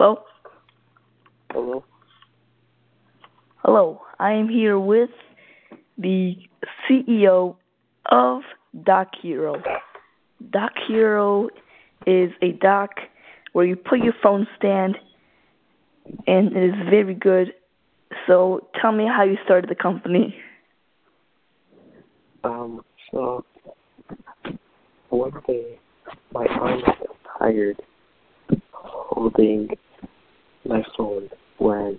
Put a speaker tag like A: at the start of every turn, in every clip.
A: Hello?
B: Hello?
A: Hello. I am here with the CEO of Dock Hero. Dock Hero is a dock where you put your phone stand and it is very good. So tell me how you started the company.
B: Um, so one day my arm got tired holding my phone when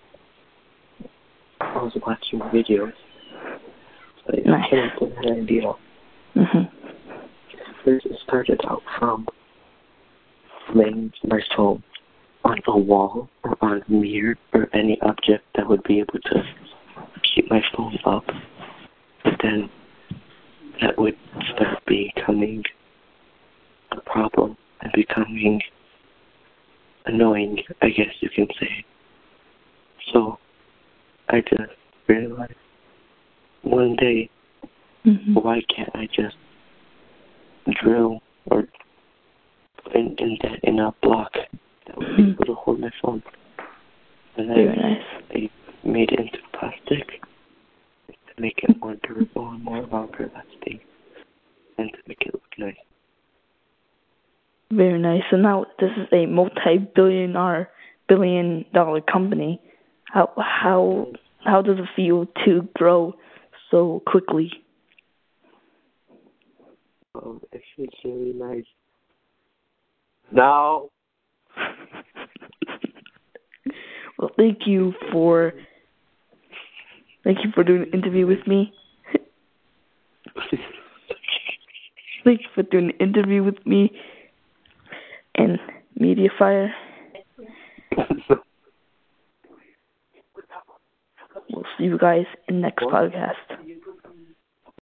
B: I was watching videos. But I
A: Nice.
B: came up with an idea.
A: hmm
B: First it started out from laying my phone on a wall or on a mirror or any object that would be able to keep my phone up. But then that would start becoming a problem and becoming annoying, I guess you can say. So I just realized one day,
A: hmm
B: why can't I just drill or put an indent in a block that would be
A: Mhm.
B: able to hold my phone? And
A: Very
B: I,
A: nice.
B: I made it into plastic to make it more durable and more longer lasting and to make it look nice.
A: Very nice. So now this is a multi-billion dollar billion dollar company. How how how does it feel to grow so quickly?
B: Um, it feels really nice. Now,
A: well, thank you for thank you for doing an interview with me. Thank you for doing an interview with me and Mediafire. We'll see you guys in the next podcast.